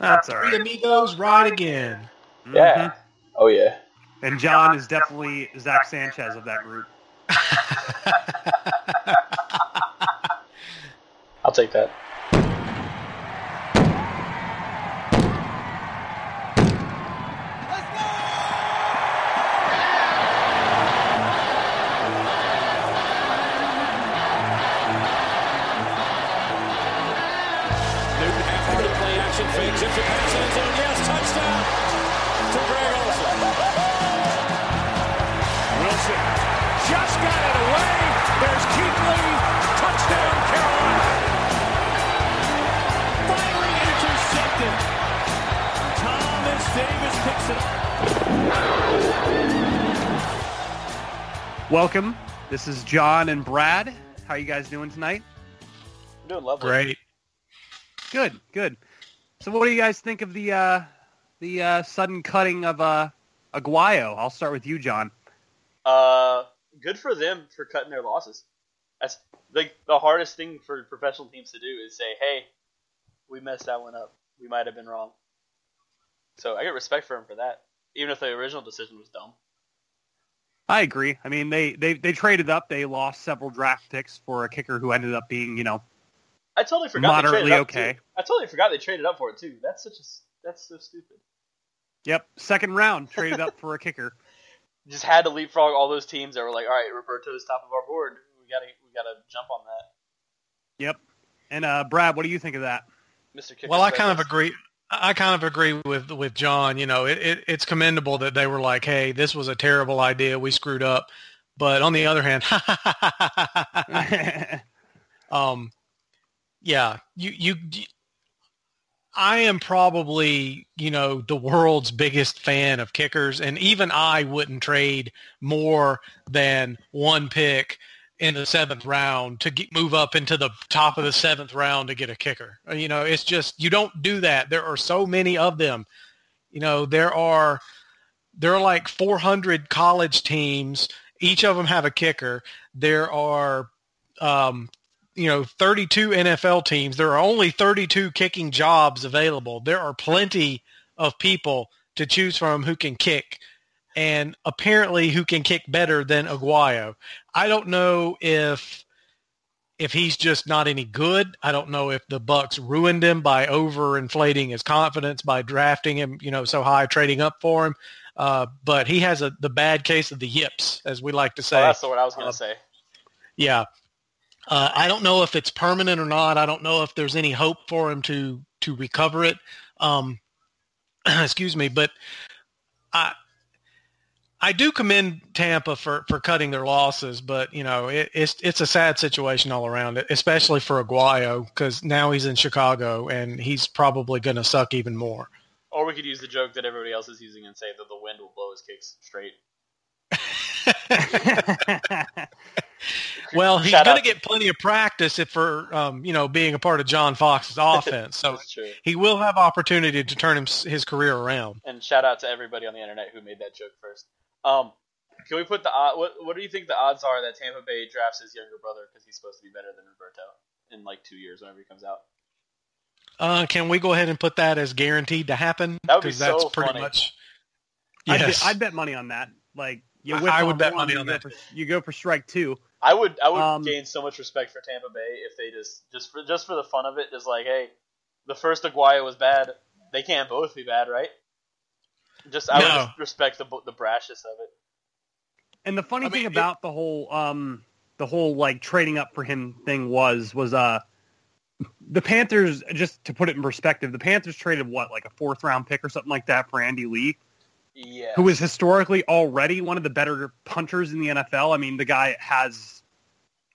That's all Three right. amigos ride again. Mm-hmm. Yeah. Oh yeah. And John is definitely Zach Sanchez of that group. I'll take that. Picks it up. Welcome. This is John and Brad. How are you guys doing tonight? I'm doing lovely. Great. Good, good. So, what do you guys think of the uh, the uh, sudden cutting of uh, Aguayo? I'll start with you, John. Uh, good for them for cutting their losses. That's the the hardest thing for professional teams to do is say, "Hey, we messed that one up. We might have been wrong." So I get respect for him for that, even if the original decision was dumb. I agree. I mean, they, they they traded up. They lost several draft picks for a kicker who ended up being, you know, I totally forgot. Moderately they okay. Too. I totally forgot they traded up for it too. That's such a s- that's so stupid. yep, second round traded up for a kicker. Just had to leapfrog all those teams that were like, "All right, Roberto's top of our board. We gotta we gotta jump on that." Yep. And uh, Brad, what do you think of that? Mr. Kicker Well, I kind of agree. I kind of agree with with John. You know, it, it, it's commendable that they were like, "Hey, this was a terrible idea. We screwed up." But on the other hand, um, yeah, you you. I am probably, you know, the world's biggest fan of kickers, and even I wouldn't trade more than one pick in the seventh round to get, move up into the top of the seventh round to get a kicker. You know, it's just you don't do that. There are so many of them. You know, there are there are like 400 college teams. Each of them have a kicker. There are, um, you know, 32 NFL teams. There are only 32 kicking jobs available. There are plenty of people to choose from who can kick and apparently who can kick better than Aguayo. I don't know if if he's just not any good. I don't know if the Bucs ruined him by overinflating his confidence by drafting him, you know, so high, trading up for him. Uh, but he has a the bad case of the yips, as we like to Oh, say. that's the word I was gonna Uh, say. Yeah. Uh, I don't know if it's permanent or not. I don't know if there's any hope for him to to recover it. Um, excuse me, but I I do commend Tampa for, for cutting their losses, but you know it, it's it's a sad situation all around, especially for Aguayo because now he's in Chicago and he's probably going to suck even more. Or we could use the joke that everybody else is using and say that the wind will blow his kicks straight. Well, he's going to get plenty of practice if for um, you know being a part of John Fox's offense, so That's true. he will have opportunity to turn him, his career around. And shout out to everybody on the internet who made that joke first. Um, can we put the odd, what? What do you think the odds are that Tampa Bay drafts his younger brother because he's supposed to be better than Roberto in like two years whenever he comes out? Uh, can we go ahead and put that as guaranteed to happen? That would be 'Cause that's so pretty funny. much. I'd, bet, Yes. I'd bet money on that. Like you I- I would bet one, money on go that. For, you go for strike two. I would I would Um, gain so much respect for Tampa Bay if they just just for just for the fun of it, just like hey, the first Aguayo was bad. They can't both be bad, right? Just I would just respect the the brashness of it. And the funny I thing mean, it- about the whole um the whole like trading up for him thing was was uh the Panthers just to put it in perspective, the Panthers traded what like a fourth round pick or something like that for Andy Lee, Yeah. who is historically already one of the better punters in the NFL. I mean, the guy has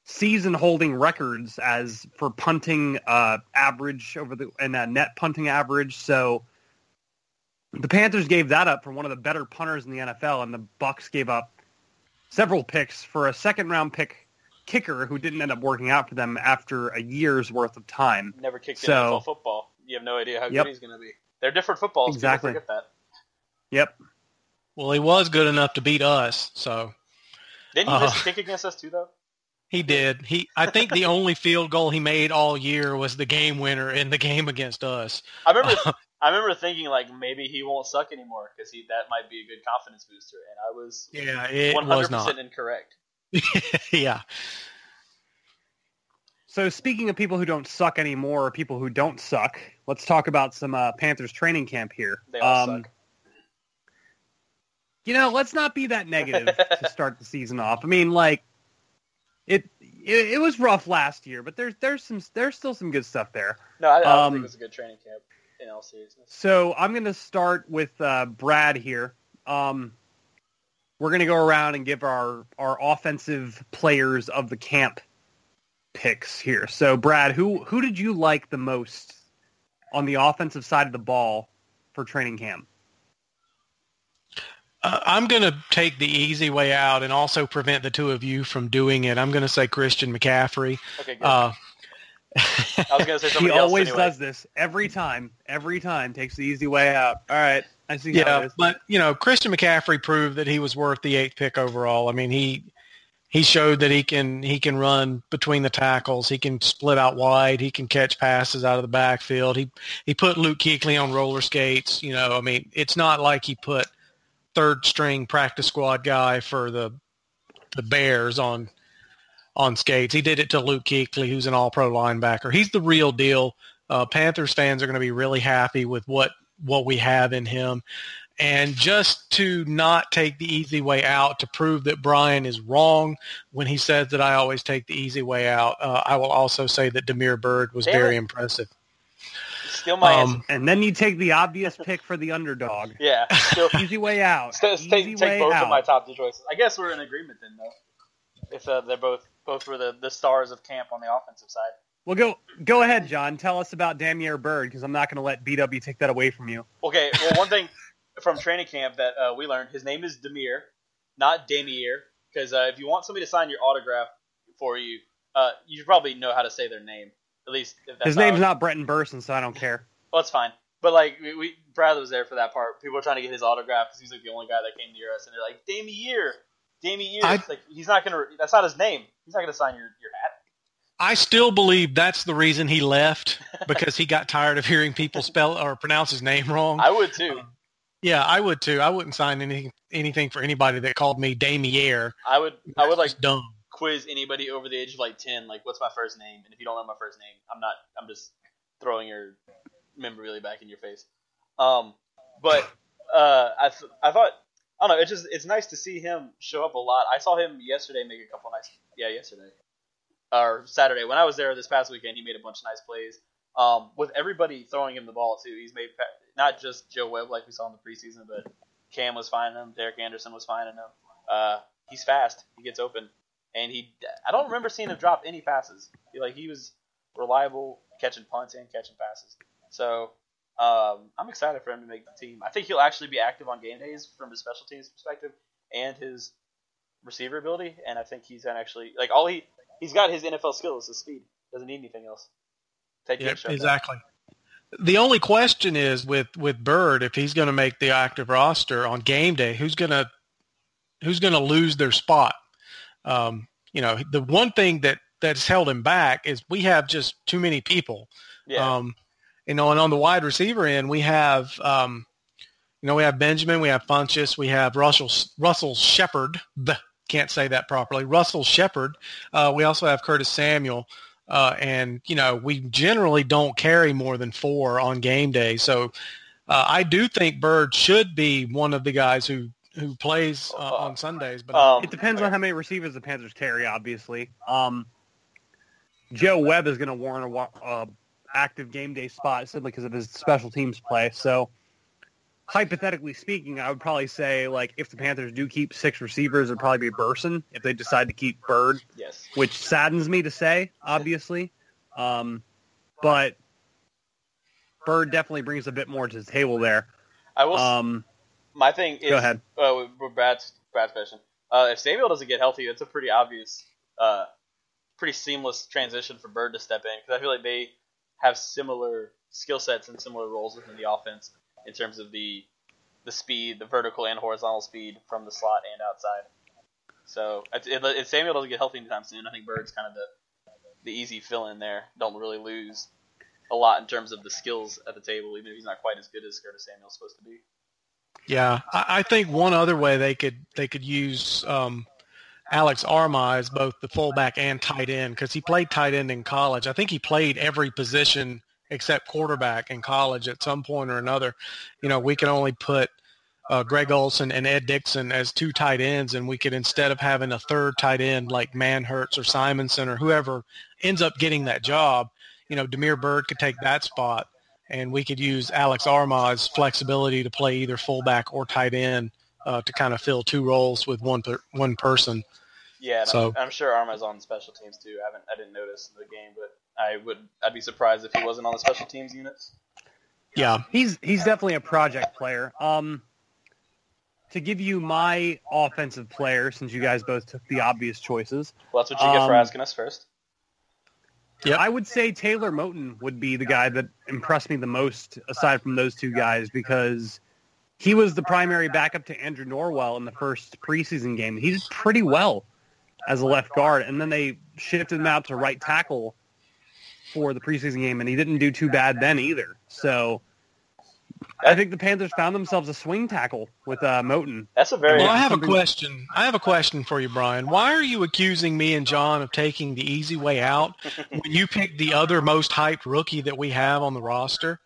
season holding records as for punting uh average over the and uh, net punting average. So the Panthers gave that up for one of the better punters in the NFL, and the Bucs gave up several picks for a second round pick kicker who didn't end up working out for them after a year's worth of time. Never kicked So- NFL football. You have no idea how Yep. good he's going to be. They're different footballs. Exactly. People forget that. Yep. Well, he was good enough to beat us, so Didn't he uh, miss a kick against us too, though? he did. He, I think, the only field goal he made all year was the game winner in the game against us. I remember. Uh, I remember thinking like maybe he won't suck anymore because he that might be a good confidence booster, and I was Yeah, it one was hundred not. percent incorrect. yeah. So speaking of people who don't suck anymore, or people who don't suck, let's talk about some uh, Panthers training camp here. They all Um, suck. You know, let's not be that negative to start the season off. I mean, like it, it it was rough last year, but there's there's some there's still some good stuff there. No, I, I don't um, think it was a good training camp in all seriousness. So I'm going to start with uh, Brad here. Um, we're going to go around and give our our offensive players of the camp picks here. So Brad, who who did you like the most on the offensive side of the ball for training camp? Uh, I'm going to take the easy way out and also prevent the two of you from doing it. I'm going to say Christian McCaffrey. Okay, good. Uh, I was gonna say He somebody else always anyway. does this every time. Every time takes the easy way out. All right, I see how it yeah, but you know, Christian McCaffrey proved that he was worth the eighth pick overall. I mean, he he showed that he can he can run between the tackles. He can split out wide. He can catch passes out of the backfield. He he put Luke Kuechly on roller skates. You know, I mean, it's not like he put third string practice squad guy for the the Bears on on skates. He did it to Luke Kuechly, who's an all pro linebacker. He's the real deal. Uh, Panthers fans are going to be really happy with what what we have in him. And just to not take the easy way out to prove that Brian is wrong when he says that I always take the easy way out, uh, I will also say that Demir Byrd was Damn very impressive. Steal my. Um, and then you take the obvious pick for the underdog. Yeah, still, Easy way out. Stay, stay, Easy take way both out. of my top two choices. I guess we're in agreement then, though. If uh, they're both both were the, the stars of camp on the offensive side. Well, go go ahead, John. Tell us about Damier Byrd because I'm not going to let BW take that away from you. Okay, well, one thing from training camp that uh, we learned, his name is Demir, not Damier. Because uh, if you want somebody to sign your autograph for you, uh, you should probably know how to say their name. At least if that's His name's not Brenton Bersin, so I don't care. Well, that's fine. But like we, we Brad was there for that part. People were trying to get his autograph because he's like the only guy that came near us, and they're like, Damier, Damier. I- like he's not gonna. That's not his name. He's not gonna sign your your hat. I still believe that's the reason he left because he got tired of hearing people spell or pronounce his name wrong. I would too. yeah, I would too. I wouldn't sign anything anything for anybody that called me Damier. I would. I would like dumb. quiz anybody over the age of like ten. Like, what's my first name? And if you don't know my first name, I'm not. I'm just throwing your memory really back in your face. Um, but uh, I th- I thought I don't know. It's just it's nice to see him show up a lot. I saw him yesterday make a couple nice. Yeah, yesterday or Saturday when I was there this past weekend. He made a bunch of nice plays. Um, with everybody throwing him the ball too. He's made not just Joe Webb like we saw in the preseason, but Cam was finding him. Derek Anderson was finding him. Uh, he's fast. He gets open, and he. I don't remember seeing him drop any passes. He, like he was reliable catching punts and catching passes. So um, I'm excited for him to make the team. I think he'll actually be active on game days from his special teams perspective and his receiver ability. And I think he's gonna actually like all he he's got his NFL skills, his speed. Doesn't need anything else. Take Yep, exactly. The only question is with with Byrd if he's going to make the active roster on game day, who's going to who's going to lose their spot? Um, you know, the one thing that that's held him back is we have just too many people. Yeah. Um, you know, and on the wide receiver end, we have, um, you know, we have Benjamin, we have Funchess, we have Russell Russell Shepard. Can't say that properly. Russell Shepard. Uh, we also have Curtis Samuel, uh, and you know, we generally don't carry more than four on game day. So, uh, I do think Byrd should be one of the guys who who plays uh, on Sundays. But Um, It depends on how many receivers the Panthers carry, obviously. Um, Joe Webb is going to warrant a wa- uh, active game day spot simply because of his special teams play. So, hypothetically speaking, I would probably say like if the Panthers do keep six receivers, it'd probably be Bersin. If they decide to keep Byrd, yes. which saddens me to say, obviously, um, but Byrd definitely brings a bit more to the table there. I will. Um, my thing is. go ahead. Uh, Brad's Brad's question. Uh, if Samuel doesn't get healthy, it's a pretty obvious, uh, pretty seamless transition for Byrd to step in because I feel like they have similar skill sets and similar roles within the offense in terms of the the speed, the vertical and horizontal speed from the slot and outside. So if, Samuel doesn't get healthy anytime soon, I think Byrd's kind of the the easy fill in there. Don't really lose. a lot in terms of the skills at the table, even if he's not quite as good as Curtis Samuel's supposed to be. Yeah, I, I think one other way they could they could use um, Alex Armah is both the fullback and tight end because he played tight end in college. I think he played every position except quarterback in college at some point or another. You know, we can only put uh, Greg Olsen and Ed Dickson as two tight ends, and we could instead of having a third tight end like Manhertz or Simonson or whoever ends up getting that job, you know, Demir Byrd could take that spot, and we could use Alex Armah's flexibility to play either fullback or tight end uh, to kind of fill two roles with one per, one person. Yeah, and So- I'm, I'm sure Armah's on special teams too. I haven't, I didn't notice in the game, but I would, I'd be surprised if he wasn't on the special teams units. Yeah, He's he's definitely a project player. Um, to give you my offensive player, since you guys both took the obvious choices, Well, that's what you get for Um, asking us first. Yeah, I would say Taylor Moton would be the guy that impressed me the most, aside from those two guys, because he was the primary backup to Andrew Norwell in the first preseason game. He did pretty well as a left guard, and then they shifted him out to right tackle for the preseason game, and he didn't do too bad then either. So I think the Panthers found themselves a swing tackle with uh, Moton. That's a very Well, I have a question. I have a question for you, Brian. Why are you accusing me and John of taking the easy way out when you picked the other most hyped rookie that we have on the roster?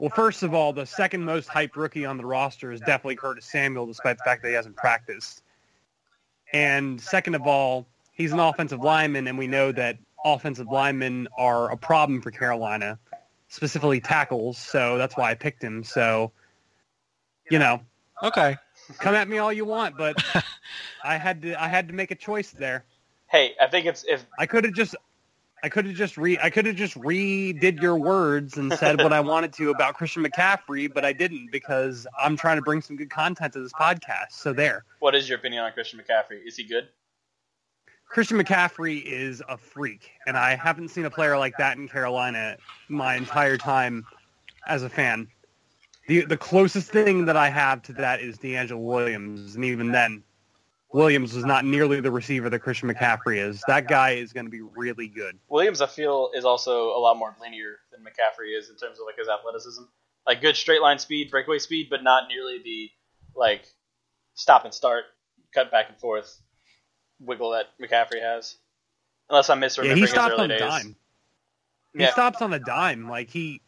Well, first of all, the second most hyped rookie on the roster is definitely Curtis Samuel, despite the fact that he hasn't practiced. And second of all, he's an offensive lineman, and we know that offensive linemen are a problem for Carolina, specifically tackles. So that's why I picked him. So, you know, Okay. come at me all you want, but I had to I had to make a choice there. Hey, I think it's if I could have just I could have just re I could have just redid your words and said what I wanted to about Christian McCaffrey, but I didn't because I'm trying to bring some good content to this podcast. So there. what is your opinion on Christian McCaffrey? Is he good? Christian McCaffrey is a freak, and I haven't seen a player like that in Carolina my entire time as a fan. The the closest thing that I have to that is DeAngelo Williams, and even then, Williams was not nearly the receiver that Christian McCaffrey is. That guy is going to be really good. Williams, I feel, is also a lot more linear than McCaffrey is in terms of like his athleticism. Like good straight line speed, breakaway speed, but not nearly the like stop and start, cut back and forth wiggle that McCaffrey has. Unless I'm misremembering Yeah, he stops on a days. dime. He Yeah. stops on a dime. Like he,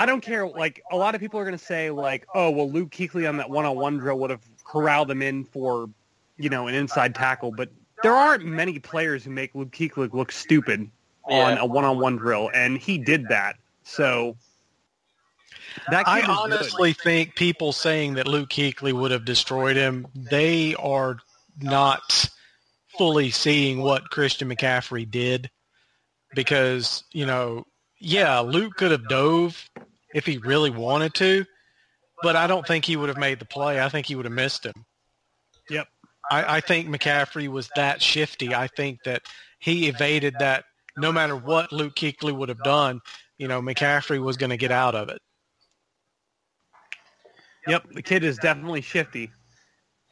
I don't care. Like a lot of people are going to say, like, oh, well, Luke Kuechly on that one-on-one drill would have corralled him in for, you know, an inside tackle. But there aren't many players who make Luke Kuechly look stupid on Yeah. a one-on-one drill, and he did that. So that I is good. honestly think people saying that Luke Kuechly would have destroyed him, they are not fully seeing what Christian McCaffrey did because, you know, yeah, Luke could have dove if he really wanted to, but I don't think he would have made the play. I think he would have missed him. Yep. I, I think McCaffrey was that shifty. I think that he evaded that no matter what Luke Kuechly would have done, you know, McCaffrey was going to get out of it. Yep, the kid is definitely shifty.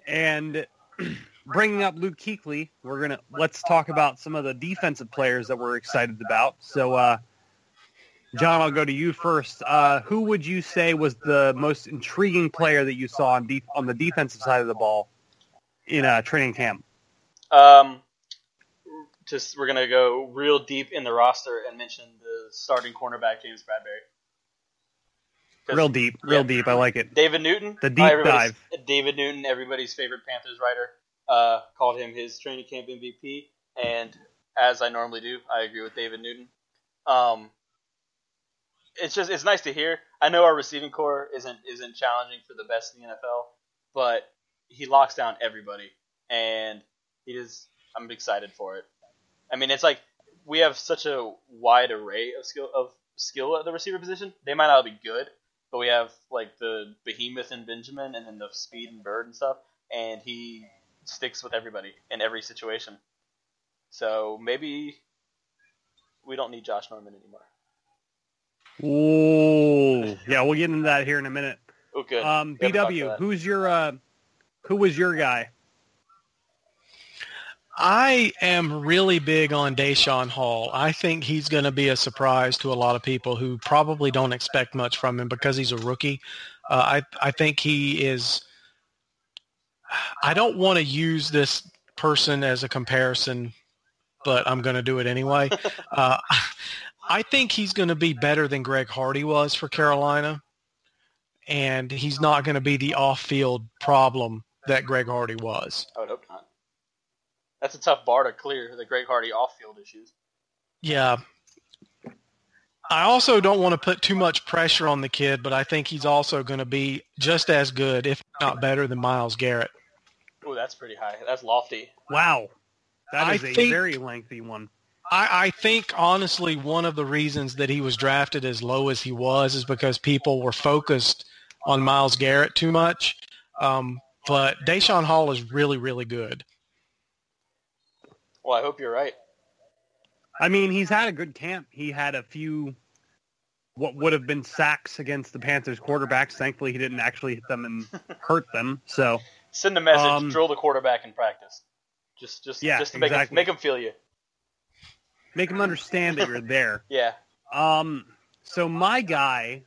And bringing up Luke Kuechly, we're gonna let's talk about some of the defensive players that we're excited about. So, uh, John, I'll go to you first. Uh, who would you say was the most intriguing player that you saw on def- on the defensive side of the ball in uh, training camp? Um, just we're gonna go real deep in the roster and mention the starting cornerback James Bradberry. Real deep, real Yeah. deep. I like it. David Newton, The deep dive. David Newton, everybody's favorite Panthers writer, uh, called him his training camp MVP, and as I normally do, I agree with David Newton. Um, it's just it's nice to hear. I know our receiving corps isn't isn't challenging for the best in the NFL, but he locks down everybody, and he is. I'm excited for it. I mean, it's like we have such a wide array of skill of skill at the receiver position. They might not be good, but we have like the behemoth and Benjamin, and then the speed and Byrd and stuff, and he sticks with everybody in every situation. So maybe we don't need Josh Norman anymore. Ooh, yeah, we'll get into that here in a minute. Oh, good. Um, We haven't talked BW, about that. who's your uh, who was your guy? I am really big on Daeshon Hall. I think he's going to be a surprise to a lot of people who probably don't expect much from him because he's a rookie. Uh, I I think he is. I don't want to use this person as a comparison, but I'm going to do it anyway. uh, I think he's going to be better than Greg Hardy was for Carolina, and he's not going to be the off-field problem that Greg Hardy was. I would hope not. That's a tough bar to clear, the Greg Hardy off-field issues. Yeah. I also don't want to put too much pressure on the kid, but I think he's also going to be just as good, if not better, than Myles Garrett. Oh, that's pretty high. That's lofty. Wow. That I is a think- very lengthy one. I, I think honestly one of the reasons that he was drafted as low as he was is because people were focused on Myles Garrett too much. Um, but Daeshon Hall is really, really good. Well, I hope you're right. I mean, he's had a good camp. He had a few what would have been sacks against the Panthers quarterbacks. Thankfully, he didn't actually hit them and hurt them. So, Send a message. Um, drill the quarterback in practice. Just, just, Yeah, just to make him, make him feel you. Make him understand that you're there. Yeah. Um, so my guy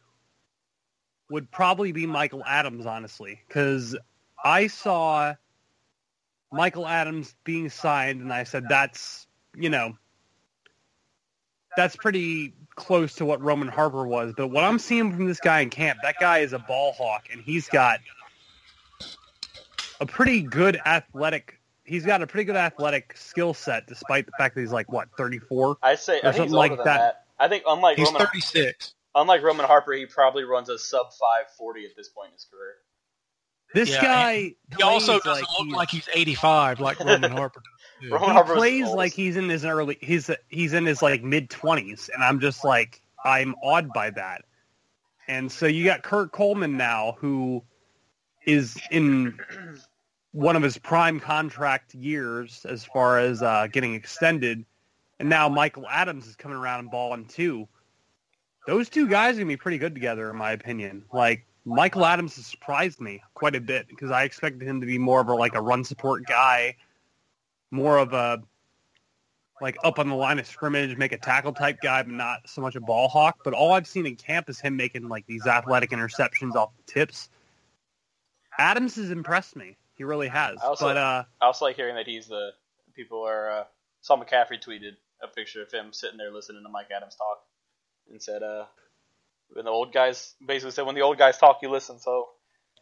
would probably be Michael Adams, honestly, because I saw Michael Adams being signed, and I said that's you know that's pretty close to what Roman Harper was. But what I'm seeing from this guy in camp, that guy is a ball hawk, and he's got a pretty good athletic. He's got a pretty good athletic skill set, despite the fact that he's like what 34. I'd say I think something like that. that. I think unlike He's Roman, 36. unlike Roman Harper, he probably runs a sub five forty at this point in his career. This Yeah, guy He also doesn't like look he's- like he's 85 like Roman Harper does. Roman he Harper plays like he's in his early he's he's in his like mid twenties, and I'm just like I'm awed by that. And so you got Kurt Coleman now, who is in one of his prime contract years as far as uh, getting extended, and now Michael Adams is coming around and balling too. Those two guys are gonna be pretty good together, in my opinion. Like Michael Adams has surprised me quite a bit because I expected him to be more of a like a run support guy, more of a like up on the line of scrimmage, make a tackle type guy, but not so much a ball hawk. But all I've seen in camp is him making like these athletic interceptions off the tips. Adams has impressed me. He really has. I also- but uh, I also like hearing that he's the people are. Uh, Saul McCaffrey tweeted a picture of him sitting there listening to Mike Adams talk, and said, uh, "When the old guys basically said when the old guys talk, you listen." So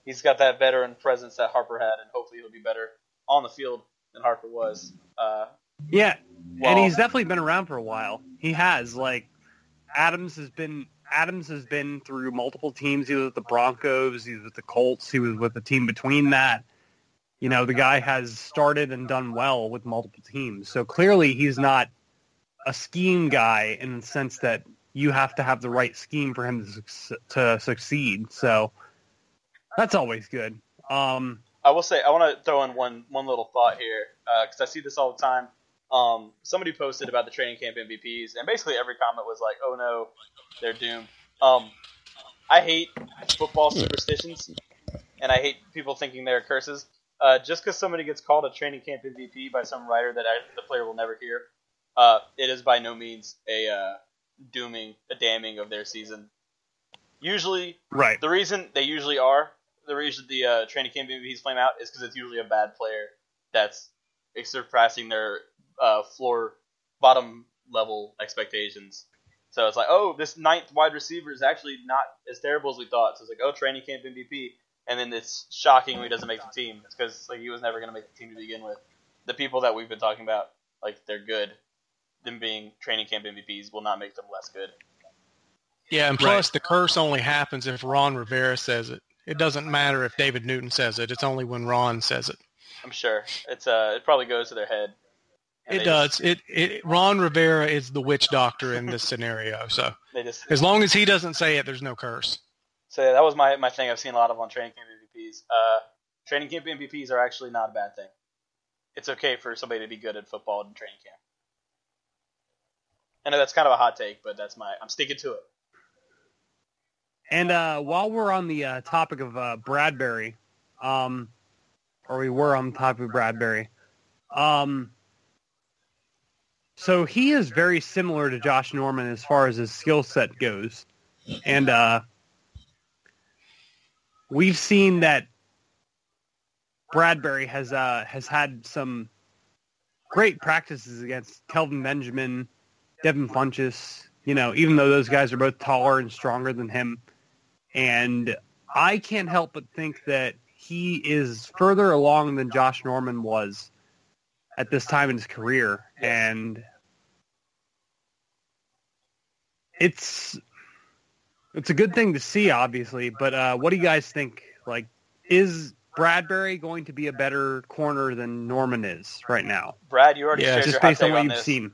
he's got that veteran presence that Harper had, and hopefully he'll be better on the field than Harper was. Uh, yeah, Well- and he's definitely been around for a while. He has like Adams has been Adams has been through multiple teams. He was with the Broncos. He was with the Colts. He was with the team between that. You know, the guy has started and done well with multiple teams. So clearly, he's not a scheme guy in the sense that you have to have the right scheme for him to, suc- to succeed. So that's always good. Um, I will say I want to throw in one one little thought here because I see this all the time. Um, somebody posted about the training camp MVPs, and basically every comment was like, "Oh no, they're doomed." Um, I hate football superstitions, and I hate people thinking they're curses. Uh, just because somebody gets called a training camp MVP by some writer that I, the player will never hear, uh, it is by no means a uh, dooming, a damning of their season. Usually, right. the reason they usually are the reason the uh, training camp MVPs flame out is because it's usually a bad player that's surpassing their uh, floor bottom level expectations. So it's like, oh, this ninth wide receiver is actually not as terrible as we thought. So it's like, oh, training camp MVP, and then it's shocking when he doesn't make the team. It's because like he was never going to make the team to begin with. The people that we've been talking about, like they're good. Them being training camp MVPs will not make them less good. Yeah, and plus the curse only happens if Ron Rivera says it. It doesn't matter if David Newton says it. It's only when Ron says it. I'm sure it's uh, it probably goes to their head. It does. just- It, it Ron Rivera is the witch doctor in this scenario. So just as long as he doesn't say it, there's no curse. So yeah, that was my, my thing I've seen a lot of on training camp MVPs. Uh, training camp MVPs are actually not a bad thing. It's okay for somebody to be good at football in training camp. I know that's kind of a hot take, but that's my I'm sticking to it. And uh, while we're on the uh, topic of uh, Bradberry, um, or we were on the topic of Bradberry, um, So he is very similar to Josh Norman as far as his skill set goes. And uh, we've seen that Bradberry has uh, has had some great practices against Kelvin Benjamin, Devin Funchess, you know, even though those guys are both taller and stronger than him. And I can't help but think that he is further along than Josh Norman was at this time in his career. And it's it's a good thing to see, obviously. But uh, what do you guys think? Like, is Bradberry going to be a better corner than Norman is right now? Brad, you already Yeah, shared Just your hot based on what on you've this. seen.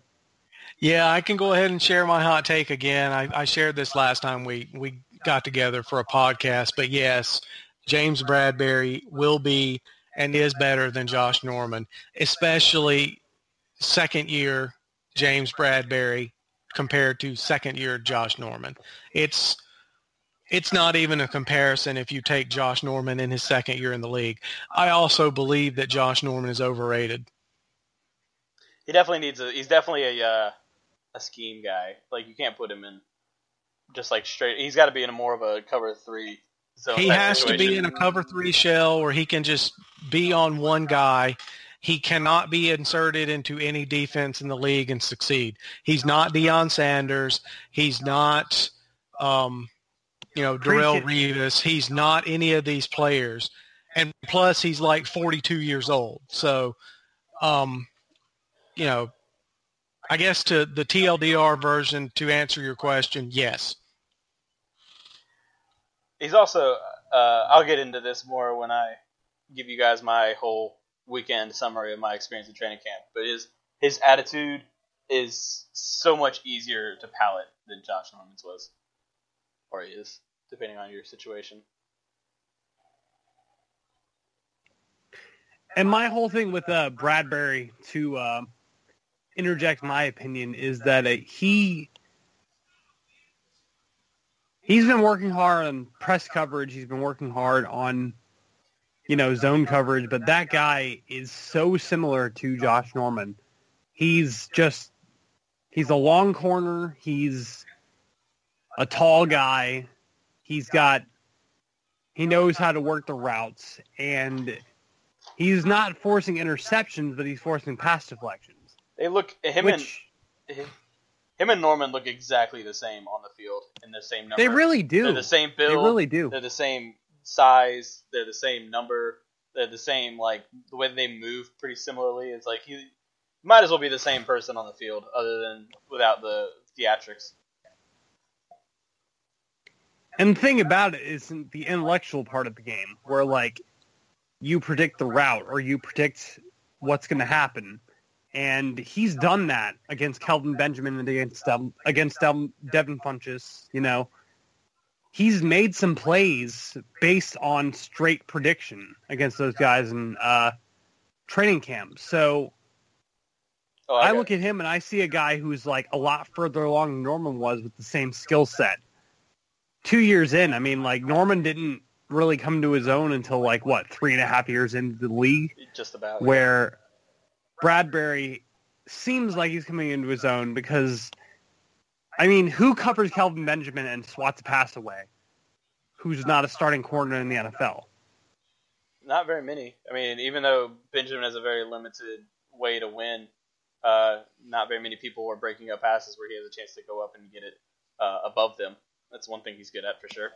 Yeah, I can go ahead and share my hot take again. I, I shared this last time we, we got together for a podcast, but yes, James Bradberry will be and is better than Josh Norman, especially second year James Bradberry compared to second year Josh Norman. It's it's not even a comparison if you take Josh Norman in his second year in the league. I also believe that Josh Norman is overrated. He definitely needs a. He's definitely a uh, a scheme guy. Like you can't put him in just like straight. He's got to be in a more of a cover three. zone he has to be in a cover three shell where he can just be on one guy. He cannot be inserted into any defense in the league and succeed. He's not Deion Sanders. He's not, um, you know, Darrelle Preach Revis. He's not any of these players. And plus, he's like 42 years old. So, um, you know, I guess to the TLDR version, to answer your question, yes. He's also. Uh, I'll get into this more when I give you guys my whole weekend summary of my experience at training camp. But his his attitude is so much easier to palate than Josh Norman's was, or is, depending on your situation. And my whole thing with uh, Bradberry, to uh, interject my opinion, is that uh, he he's been working hard on press coverage. He's been working hard on you know zone coverage, but that guy is so similar to Josh Norman. He's just he's a long corner. He's a tall guy. He's got he knows how to work the routes and he's not forcing interceptions, but he's forcing pass deflections. They look him which and him and Norman look exactly the same on the field in the same number. they really do. They're the same build. They really do. They're the same size. They're the same number. They're the same like the way they move pretty similarly. It's like he might as well be the same person on the field, other than without the theatrics. And the thing about it is the intellectual part of the game, where like you predict the route or you predict what's going to happen, and he's done that against Kelvin Benjamin and against um, against um, Devin Funchess. You know, he's made some plays based on straight prediction against those guys in uh, training camp. So Oh, I got look at him and I see a guy who's like a lot further along than Norman was with the same skill set. Two years in, I mean, like Norman didn't really come to his own until like what three and a half years into the league, just about. where Bradberry seems like he's coming into his own because, I mean, who covers Kelvin Benjamin and swats a pass away? Who's not a starting corner in the NFL? Not very many. I mean, even though Benjamin has a very limited way to win, uh, not very many people are breaking up passes where he has a chance to go up and get it uh, above them. That's one thing he's good at for sure.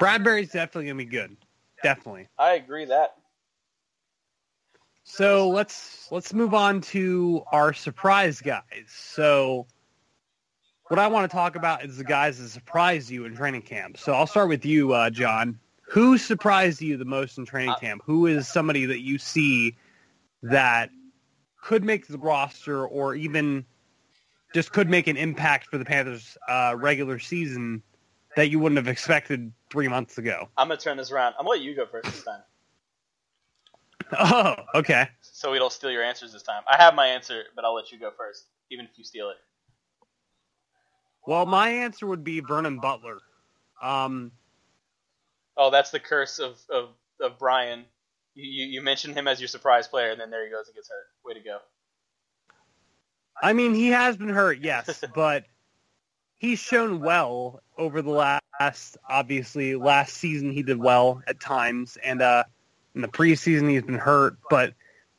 Bradberry's definitely gonna be good, definitely. I agree that. So let's let's move on to our surprise guys. So what I want to talk about is the guys that surprised you in training camp. So I'll start with you, uh, John. Who surprised you the most in training Uh, camp? Who is somebody that you see that could make the roster or even just could make an impact for the Panthers uh, regular season that you wouldn't have expected three months ago? I'm gonna turn this around. I'm gonna let you go first this time, Oh, okay. so we don't steal your answers this time. I have my answer, but I'll let you go first, even if you steal it. Well, my answer would be Vernon Butler. Um, Oh, that's the curse of of, of Brian. You, you you mentioned him as your surprise player, and then there he goes and gets hurt. Way to go. I mean, he has been hurt, yes, but he's shown well over the last, obviously, last season he did well at times, and uh, in the preseason he's been hurt, but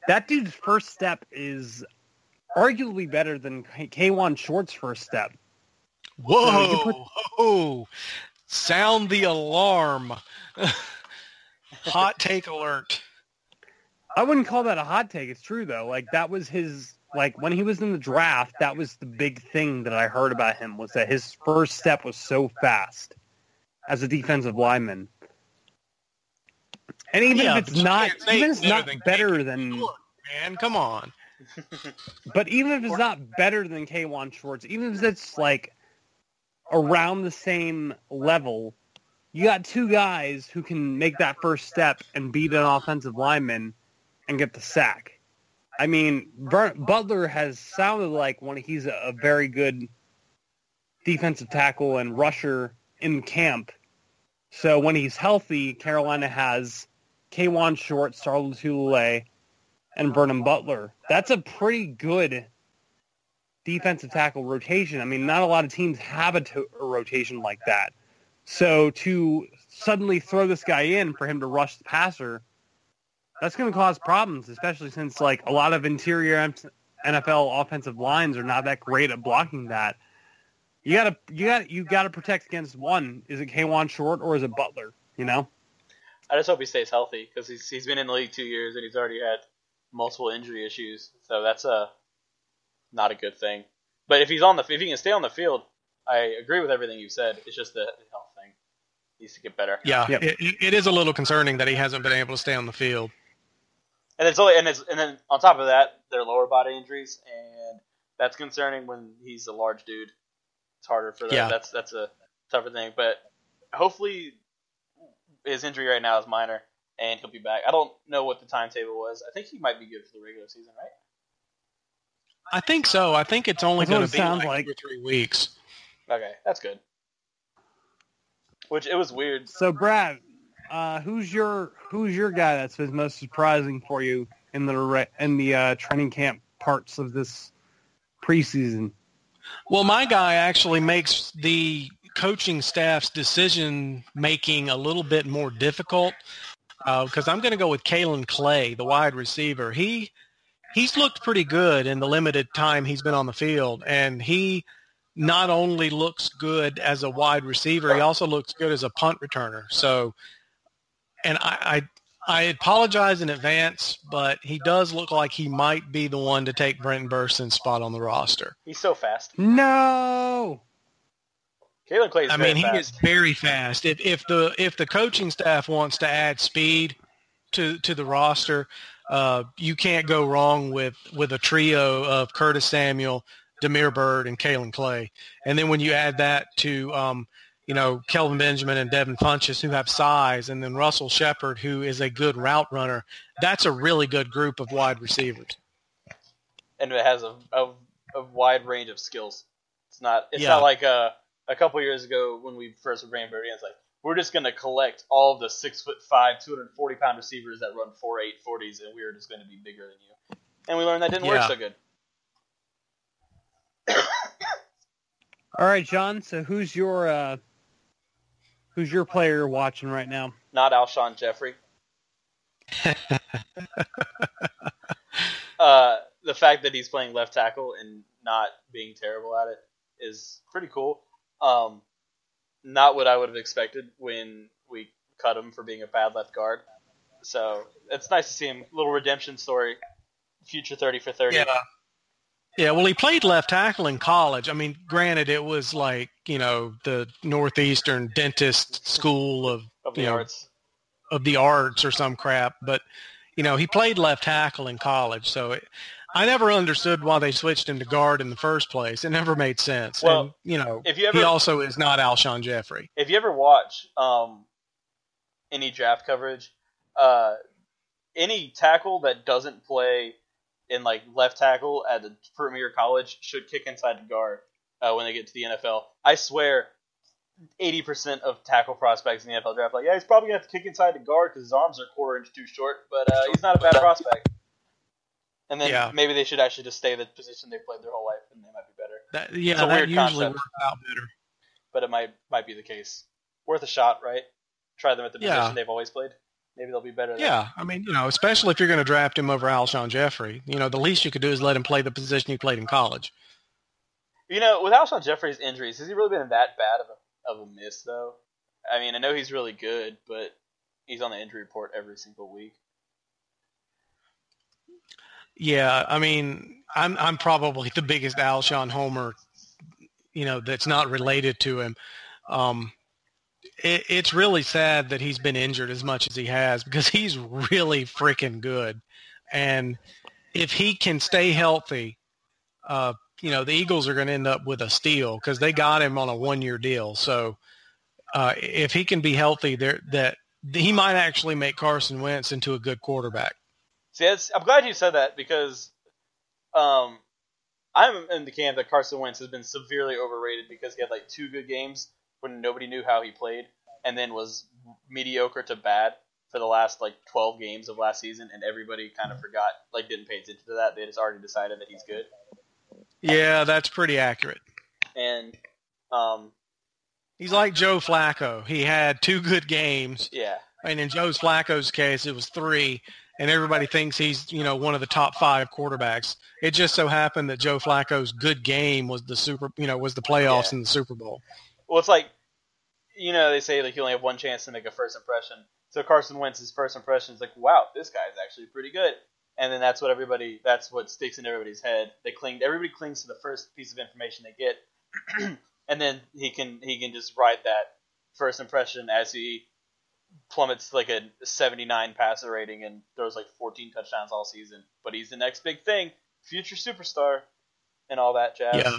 that dude's first step is arguably better than Kawann Short's first step. Whoa! So put- whoa. Sound the alarm. Hot take alert. I wouldn't call that a hot take. It's true though. Like that was his like when he was in the draft, that was the big thing that I heard about him was that his first step was so fast as a defensive lineman. And even Yeah, if it's not even if it's better not than better Kawann than man, come on. but even if it's not better than Kawann Short, even if it's like around the same level, you got two guys who can make that first step and beat an offensive lineman and get the sack. I mean, Butler has sounded like one. He's a, very good defensive tackle and rusher in camp. So when he's healthy, Carolina has Kawann Short, Star Lotulelei, and Vernon Butler. That's a pretty good defensive tackle rotation. I mean, not a lot of teams have a, to- a rotation like that. So to suddenly throw this guy in for him to rush the passer, that's going to cause problems, especially since like a lot of interior NFL offensive lines are not that great at blocking that. You gotta, you got, you gotta protect against one. Is it Kawann Short or is it Butler? You know. I just hope he stays healthy because he's he's been in the league two years and he's already had multiple injury issues. So that's a not a good thing. But if he's on the if he can stay on the field, I agree with everything you said. It's just the health thing needs to get better. Yeah, Yep. it, it is a little concerning that he hasn't been able to stay on the field. And it's only and it's and then on top of that, their lower body injuries, and that's concerning when he's a large dude. It's harder for them. Yeah. That's that's a tougher thing. But hopefully, his injury right now is minor, and he'll be back. I don't know what the timetable was. I think he might be good for the regular season, right? I think so. I think it's only going to be like, like. two or three weeks. Okay, that's good. Which it was weird. So Brad, uh, who's your who's your guy that's been most surprising for you in the in the uh, training camp parts of this preseason? Well, my guy actually makes the coaching staff's decision making a little bit more difficult because I'm going to go with Kaelin Clay, the wide receiver. He he's looked pretty good in the limited time he's been on the field, and he not only looks good as a wide receiver, he also looks good as a punt returner. So, and I. I I apologize in advance, but he does look like he might be the one to take Brenton Bersin's spot on the roster. He's so fast. No. Kaelin Clay is I very mean, he fast. is very fast. If if the if the coaching staff wants to add speed to to the roster, uh, you can't go wrong with with a trio of Curtis Samuel, Demir Byrd, and Kaelin Clay. And then when you add that to um, you know Kelvin Benjamin and Devin Funchess, who have size, and then Russell Shepard, who is a good route runner, that's a really good group of wide receivers. and it has a, a, a wide range of skills. It's not it's Yeah. not like uh, a couple years ago when we first ran Birdie. It's like we're just gonna collect all the six foot five, two hundred forty pound receivers that run four eight forties, and we're just gonna be bigger than you. And we learned that didn't work so good. All right, John. So who's your uh, who's your player you're watching right now? Not Alshon Jeffery. uh, the fact that he's playing left tackle and not being terrible at it is pretty cool. Um, not what I would have expected when we cut him for being a bad left guard. So it's nice to see him. Little redemption story. Future thirty for thirty. Yeah. Yeah, well, he played left tackle in college. I mean, granted, it was like you know the Northeastern Dentist School of of the you know, arts. of the arts or some crap, but you know he played left tackle in college. So it, I never understood why they switched him to guard in the first place. It never made sense. Well, and, you know, If you ever he also is not Alshon Jeffery. if you ever watch um, any draft coverage, uh, any tackle that doesn't play in like left tackle at a premier college should kick inside the guard uh, when they get to the NFL. I swear, eighty percent of tackle prospects in the NFL draft like, yeah, he's probably gonna have to kick inside the guard because his arms are a quarter inch too short, but uh, he's not a bad prospect. and then Yeah. maybe they should actually just stay the position they played their whole life, and they might be better. That, yeah, It's a that weird usually concept. works out better. But it might might be the case. Worth a shot, right? Try them at the Yeah. position they've always played. Maybe they'll be better. there. Yeah, I mean, you know, especially if you're going to draft him over Alshon Jeffery, you know, the least you could do is let him play the position he played in college. You know, with Alshon Jeffery's injuries, has he really been that bad of a of a miss though? I mean, I know he's really good, but he's on the injury report every single week. Yeah, I mean, I'm I'm probably the biggest Alshon homer, you know, that's not related to him. Um, it, it's really sad that he's been injured as much as he has because he's really freaking good, and if he can stay healthy, uh, you know, the Eagles are going to end up with a steal because they got him on a one-year deal. So uh, if he can be healthy, there that he might actually make Carson Wentz into a good quarterback. See, I'm glad you said that because um, I'm in the camp that Carson Wentz has been severely overrated because he had like two good games when nobody knew how he played, and then was mediocre to bad for the last like 12 games of last season, and everybody kind of forgot, like didn't pay attention to that. They just already decided that he's good, Yeah, that's pretty accurate. and um, He's like Joe Flacco. He had two good games, yeah, and in Joe Flacco's case, it was three, and everybody thinks he's you know one of the top five quarterbacks. It just so happened that Joe Flacco's good game was the super, you know, was the playoffs Yeah. and the Super Bowl. Well, it's like, you know, they say like you only have one chance to make a first impression. So Carson Wentz's first impression is like, wow, this guy's actually pretty good. And then that's what everybody, that's what sticks in everybody's head. They cling, everybody clings to the first piece of information they get, and then he can he can just ride that first impression as he plummets like a 79 passer rating and throws like 14 touchdowns all season. But he's the next big thing, future superstar, and all that jazz. Yeah.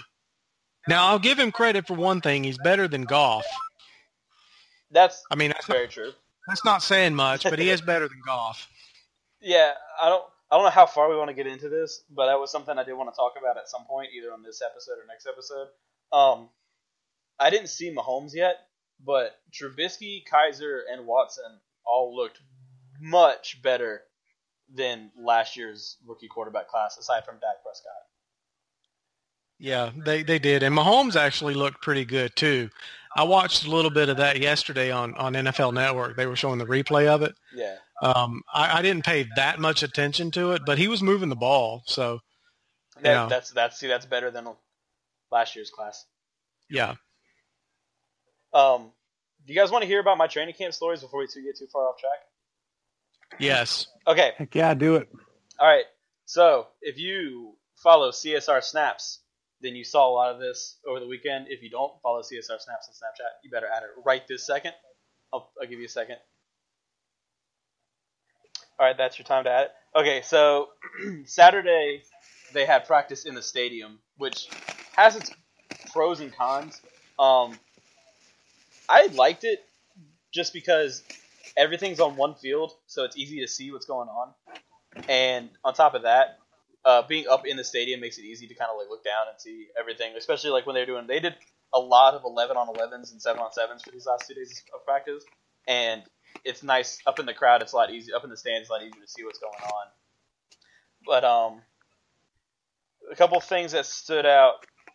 Now I'll give him credit for one thing. He's better than Goff. That's I mean, that's not, very true. that's not saying much, but he is better than Goff. Yeah, I don't I don't know how far we want to get into this, but that was something I did want to talk about at some point, either on this episode or next episode. Um, I didn't see Mahomes yet, but Trubisky, Kizer, and Watson all looked much better than last year's rookie quarterback class, aside from Dak Prescott. Yeah, they they did, and Mahomes actually looked pretty good too. I watched a little bit of that yesterday on on NFL Network. They were showing the replay of it. Yeah, Um, I, I didn't pay that much attention to it, but he was moving the ball. So that, Yeah. that's that's see that's better than last year's class. yeah, Um, do you guys want to hear about my training camp stories before we too get too far off track? yes, Okay, Heck yeah, do it. All right. So if you follow CSR Snaps, then you saw a lot of this over the weekend. If you don't follow CSR Snaps on Snapchat, you better add it right this second. I'll, I'll give you a second. All right, that's your time to add it. Okay, so Saturday they had practice in the stadium, which has its pros and cons. Um, I liked it just because everything's on one field, so it's easy to see what's going on. And on top of that, uh, being up in the stadium makes it easy to kind of like look down and see everything. Especially like when they're doing, they did a lot of eleven on elevens and seven on sevens for these last two days of practice, and it's nice up in the crowd. It's a lot easier up in the stands. It's a lot easier to see what's going on. But um, a couple things that stood out.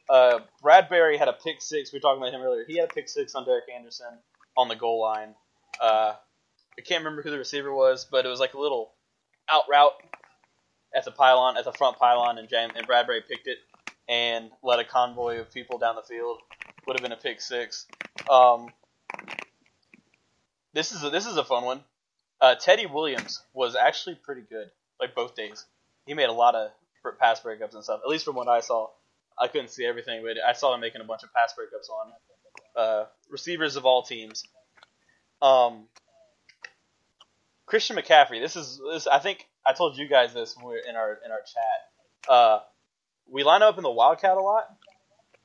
Uh, Bradberry had a pick six. We were talking about him earlier. He had a pick six on Derek Anderson on the goal line. Uh, I can't remember who the receiver was, but it was like a little out route at the pylon, at the front pylon, and, Jam- and Bradberry picked it and led a convoy of people down the field. Would have been a pick six. Um, this is a, this is a fun one. Uh, Teddy Williams was actually pretty good, like both days. He made a lot of pass breakups and stuff. At least from what I saw, I couldn't see everything, but I saw him making a bunch of pass breakups on uh, receivers of all teams. Um, Christian McCaffrey. This is this. I think I told you guys this when we were in our in our chat. Uh, we line up in the Wildcat a lot,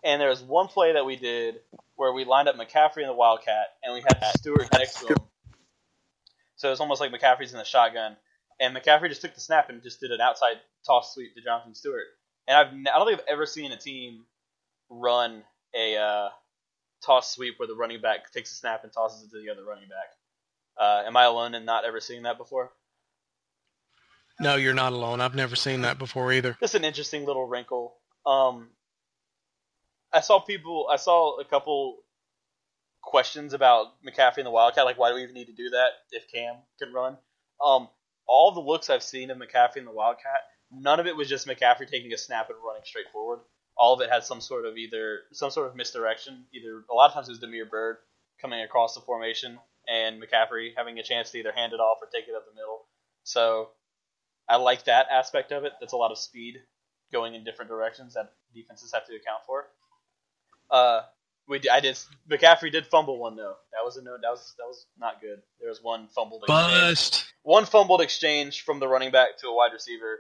and there was one play that we did where we lined up McCaffrey in the Wildcat, and we had Stewart next to him. So it's almost like McCaffrey's in the shotgun, and McCaffrey just took the snap and just did an outside toss sweep to Jonathan Stewart. And I've I don't think I've ever seen a team run a uh, toss sweep where the running back takes a snap and tosses it to the other running back. Uh, am I alone in not ever seeing that before? No, you're not alone. I've never seen that before either. Just an interesting little wrinkle. Um, I saw people. I saw a couple questions about McCaffrey and the Wildcat. Like, why do we even need to do that if Cam can run? Um, all the looks I've seen of McCaffrey and the Wildcat, none of it was just McCaffrey taking a snap and running straight forward. All of it had some sort of either some sort of misdirection. Either a lot of times it was Damiere Byrd coming across the formation and McCaffrey having a chance to either hand it off or take it up the middle. So I like that aspect of it. That's a lot of speed going in different directions that defenses have to account for. Uh, we I did McCaffrey did fumble one though. That was a no. That was that was not good. There was one fumbled exchange. Bust. One fumbled exchange from the running back to a wide receiver.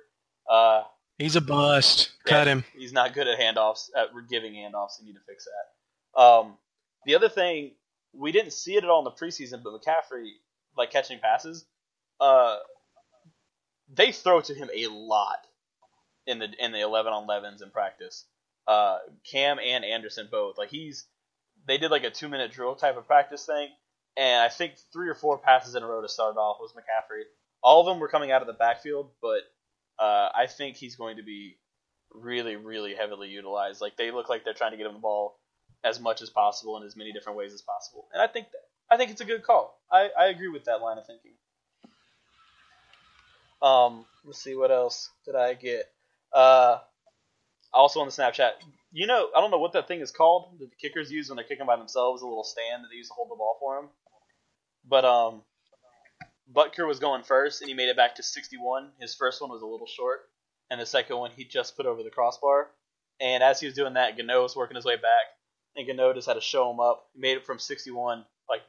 Uh, He's a bust. Cut him. He's not good at handoffs, at giving handoffs. You need to fix that. Um, the other thing, we didn't see it at all in the preseason, but McCaffrey, like catching passes, uh, they throw to him a lot in the in the eleven on elevens in practice. Uh, Cam and Anderson both. Like he's, they did like a two minute drill type of practice thing, and I think three or four passes in a row to start off was McCaffrey. All of them were coming out of the backfield, but uh, I think he's going to be really, really heavily utilized. Like they look like they're trying to get him the ball as much as possible in as many different ways as possible, and I think that I think it's a good call. I, I agree with that line of thinking. Um, let's see what else did I get. Uh, also on the Snapchat, you know, I don't know what that thing is called that the kickers use when they're kicking by themselves, a little stand that they use to hold the ball for them. But um, Butker was going first, and he made it back to 61. His first one was a little short, and the second one he just put over the crossbar. And as he was doing that, Gano was working his way back, and Gano just had to show him up. He made it from 61, like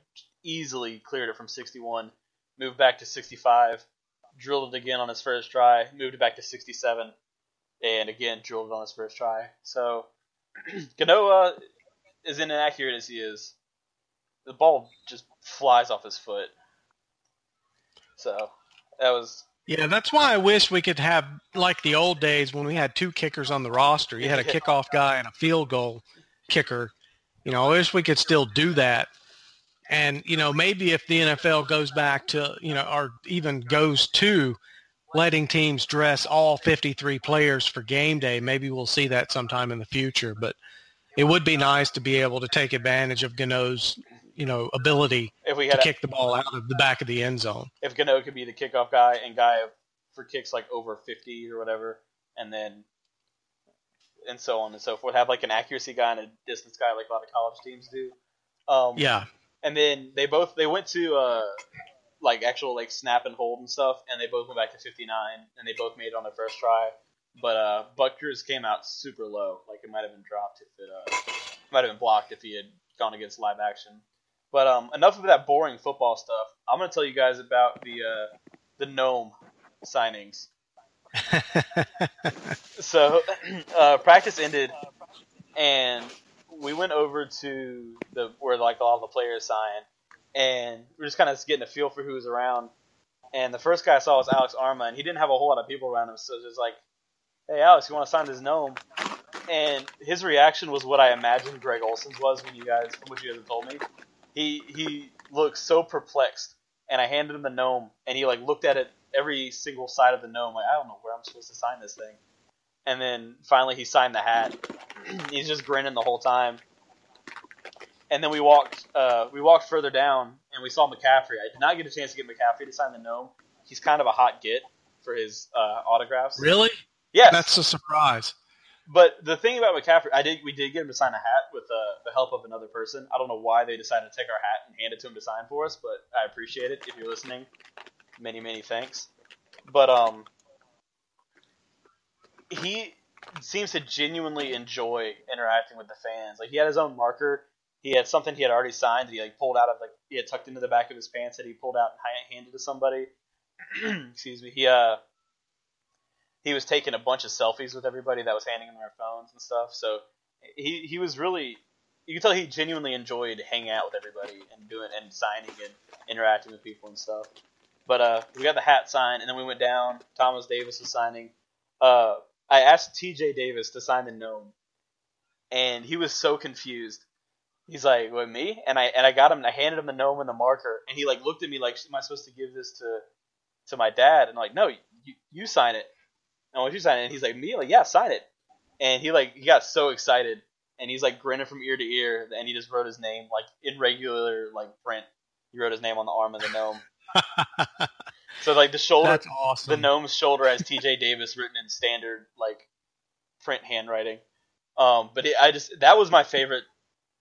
easily cleared it from 61, moved back to 65, drilled it again on his first try, moved it back to 67, and again drilled it on his first try. So Ganoa, as inaccurate as he is, the ball just flies off his foot. So that was Yeah, that's why I wish we could have like the old days when we had two kickers on the roster. You had a kickoff guy and a field goal kicker. You know, I wish we could still do that. And you know, maybe if the NFL goes back to you know, or even goes to letting teams dress all 53 players for game day, maybe we'll see that sometime in the future. But it would be nice to be able to take advantage of Gano's you know ability if we to a, kick the ball out of the back of the end zone. if Gano could be the kickoff guy and guy for kicks like over 50 or whatever, and then and so on and so forth. Have like an accuracy guy and a distance guy like a lot of college teams do. Um, Yeah, And then they both they went to uh, like actual like snap and hold and stuff, and they both went back to 59, and they both made it on their first try. But uh, Butker's came out super low, like it might have been dropped if it uh, might have been blocked if he had gone against live action. But um, enough of that boring football stuff. I'm gonna tell you guys about the uh, the gnome signings. So uh, practice ended, and we went over to the where like all the players sign, and we are just kind of getting a feel for who was around. And the first guy I saw was Alex Armah, and he didn't have a whole lot of people around him, so just like, "Hey, Alex, you want to sign this gnome?" And his reaction was what I imagined Greg Olsen's was when you guys, from what you guys have told me. He he looked so perplexed, and I handed him the gnome, and he like looked at it every single side of the gnome, like I don't know where I'm supposed to sign this thing. And then finally he signed the hat. He's just grinning the whole time. And then we walked uh, we walked further down and we saw McCaffrey. I did not get a chance to get McCaffrey to sign the gnome. He's kind of a hot get for his uh, autographs. really? Yes. That's a surprise. But the thing about McCaffrey, I did we did get him to sign a hat with uh, the help of another person. I don't know why they decided to take our hat and hand it to him to sign for us, but I appreciate it. If you're listening, many many thanks. But um, he seems to genuinely enjoy interacting with the fans. Like he had his own marker. He had something he had already signed that he like pulled out of like he had tucked into the back of his pants that he pulled out and handed to somebody. Excuse me. He uh he was taking a bunch of selfies with everybody that was handing him their phones and stuff. So he he was really you can tell he genuinely enjoyed hanging out with everybody and doing and signing and interacting with people and stuff. But uh, we got the hat signed, and then we went down. Thomas Davis was signing. Uh, I asked T.J. Davis to sign the gnome, and he was so confused. He's like, "What me?" And I and I got him. I handed him the gnome and the marker, and he like looked at me like, "Am I supposed to give this to to my dad?" And I'm like, "No, you, you sign it. And want you sign it. And he's like, me? Like, yeah, sign it. And he like he got so excited, and he's like grinning from ear to ear, and he just wrote his name like in regular like print. He wrote his name on the arm of the gnome. so like the shoulder, That's awesome. the gnome's shoulder has T.J. Davis written in standard like print handwriting. Um, but it, I just that was my favorite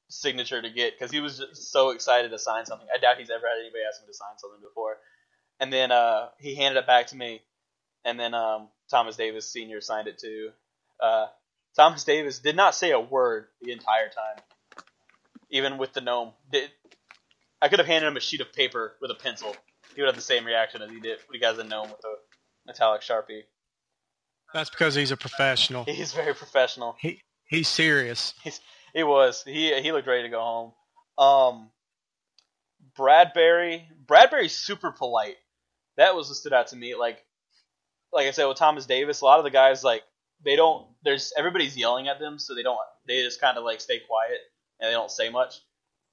signature to get because he was just so excited to sign something. I doubt he's ever had anybody ask him to sign something before. And then uh, he handed it back to me, and then um, Thomas Davis Senior signed it too. Uh, Thomas Davis did not say a word the entire time, even with the gnome. Did, I could have handed him a sheet of paper with a pencil. He would have the same reaction as he did he got the gnome with the metallic sharpie. That's because he's a professional. He's very professional. He he's serious. He was. He he looked ready to go home. Um, Bradberry. Bradberry's super polite. That was what stood out to me. Like, like I said with Thomas Davis, a lot of the guys like they don't. There's everybody's yelling at them, so they don't. They just kind of like stay quiet and they don't say much.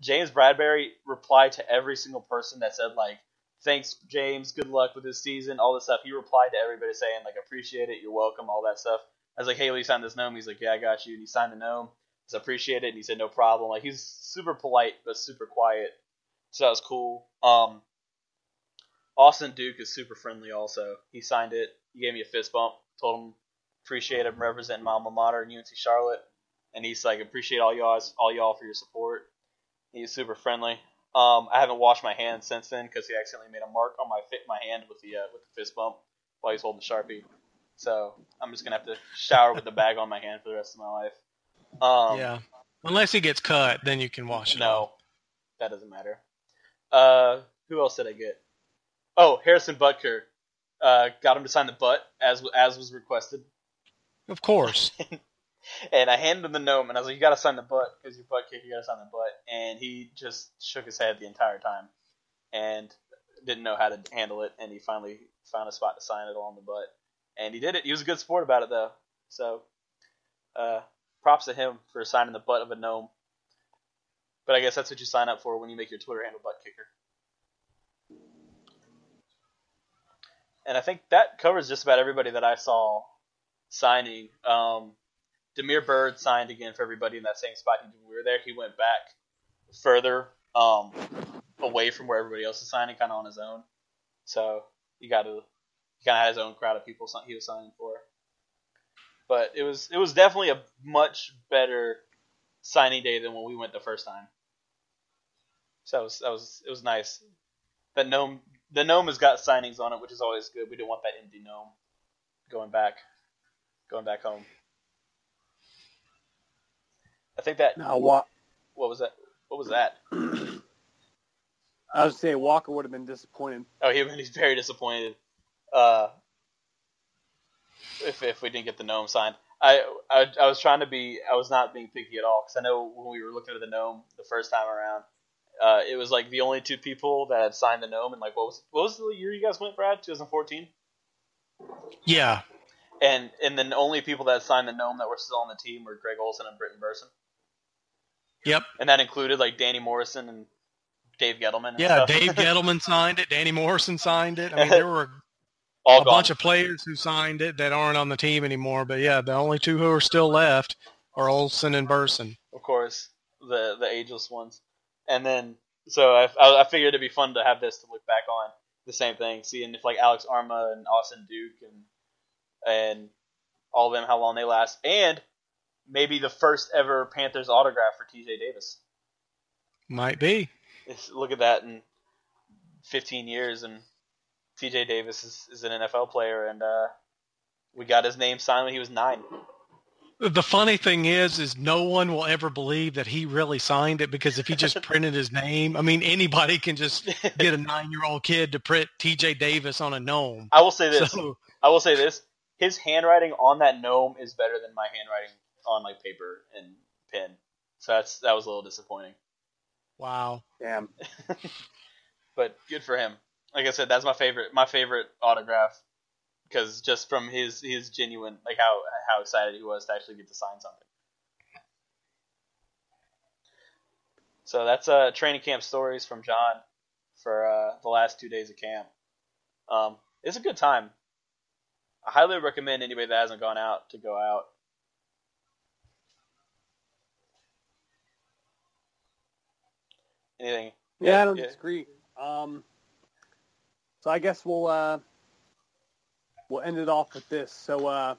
James Bradberry replied to every single person that said like, "Thanks, James. Good luck with this season." All this stuff. He replied to everybody saying like, "Appreciate it. You're welcome." All that stuff. I was like, "Hey, will you sign this gnome?" He's like, "Yeah, I got you." And he signed the gnome. Just appreciate it, and he said, "No problem." Like he's super polite but super quiet. So that was cool. Um, Austin Duke is super friendly. Also, he signed it. He gave me a fist bump. Told him appreciate him representing my alma mater in UNC Charlotte, and he's like appreciate all y'all all y'all for your support. He's super friendly. Um, I haven't washed my hands since then because he accidentally made a mark on my fit my hand with the uh, with the fist bump while he's holding the sharpie. So I'm just gonna have to shower with the bag on my hand for the rest of my life. Um, yeah. Unless he gets cut, then you can wash it. off. no, that doesn't matter. Uh, who else did I get? Oh, Harrison Butker. Uh, got him to sign the butt as as was requested, Of course. and I handed him the gnome, and I was like, "You got to sign the butt because your butt kick. You got to sign the butt." And he just shook his head the entire time, and didn't know how to handle it. And he finally found a spot to sign it along the butt, and he did it. He was a good sport about it though. So, uh, props to him for signing the butt of a gnome. But I guess that's what you sign up for when you make your Twitter handle butt kicker. And I think that covers just about everybody that I saw signing. Um, Damiere Byrd signed again for everybody in that same spot he when we were there. He went back further um, away from where everybody else is signing, kind of on his own. So he got to he kind of had his own crowd of people he was signing for. But it was it was definitely a much better signing day than when we went the first time. So that was that was it was nice. That gnome the gnome has got signings on it, which is always good. We didn't want that empty gnome going back going back home. I think that Now, Wa- what was that? What was that? I was saying Walker would have been disappointed. Oh, he, he's very disappointed. Uh, if if we didn't get the gnome signed, I, I I was trying to be I was not being picky at all because I know when we were looking at the gnome the first time around, uh, it was like the only two people that had signed the gnome and like what was what was the year you guys went, Brad? 2014. Yeah. And and then the only people that signed the gnome that were still on the team were Greg Olsen and Brenton Bersin, Yep. and that included like Danny Morrison and Dave Gettleman. And Yeah. Dave Gettleman signed it. Danny Morrison signed it. I mean, there were all a gone. bunch of players who signed it that aren't on the team anymore. But yeah, the only two who are still left are Olsen and Bersin. of course, the the ageless ones. And then, so I, I, I figured it'd be fun to have this to look back on the same thing, seeing if like Alex Armah and Austin Duke and and all of them how long they last, and maybe the first ever Panthers autograph for T.J. Davis. Might be. It's, look at that in 15 years, and T.J. Davis is, is an NFL player, and uh, we got his name signed when he was nine. The funny thing is, is no one will ever believe that he really signed it because if he just printed his name, I mean, anybody can just get a nine-year-old kid to print T.J. Davis on a gnome. I will say this. So I will say this: his handwriting on that gnome is better than my handwriting on like paper and pen. So that's that was a little disappointing, wow. Damn. but good for him. Like I said, that's my favorite my favorite autograph because just from his his genuine like how how excited he was to actually get to sign something. So that's uh training camp stories from Jon for uh, the last two days of camp. Um, it's a good time. I highly recommend anybody that hasn't gone out to go out. Anything? Yeah, I don't yeah. disagree. Um, so I guess we'll uh, we'll end it off with this. So uh,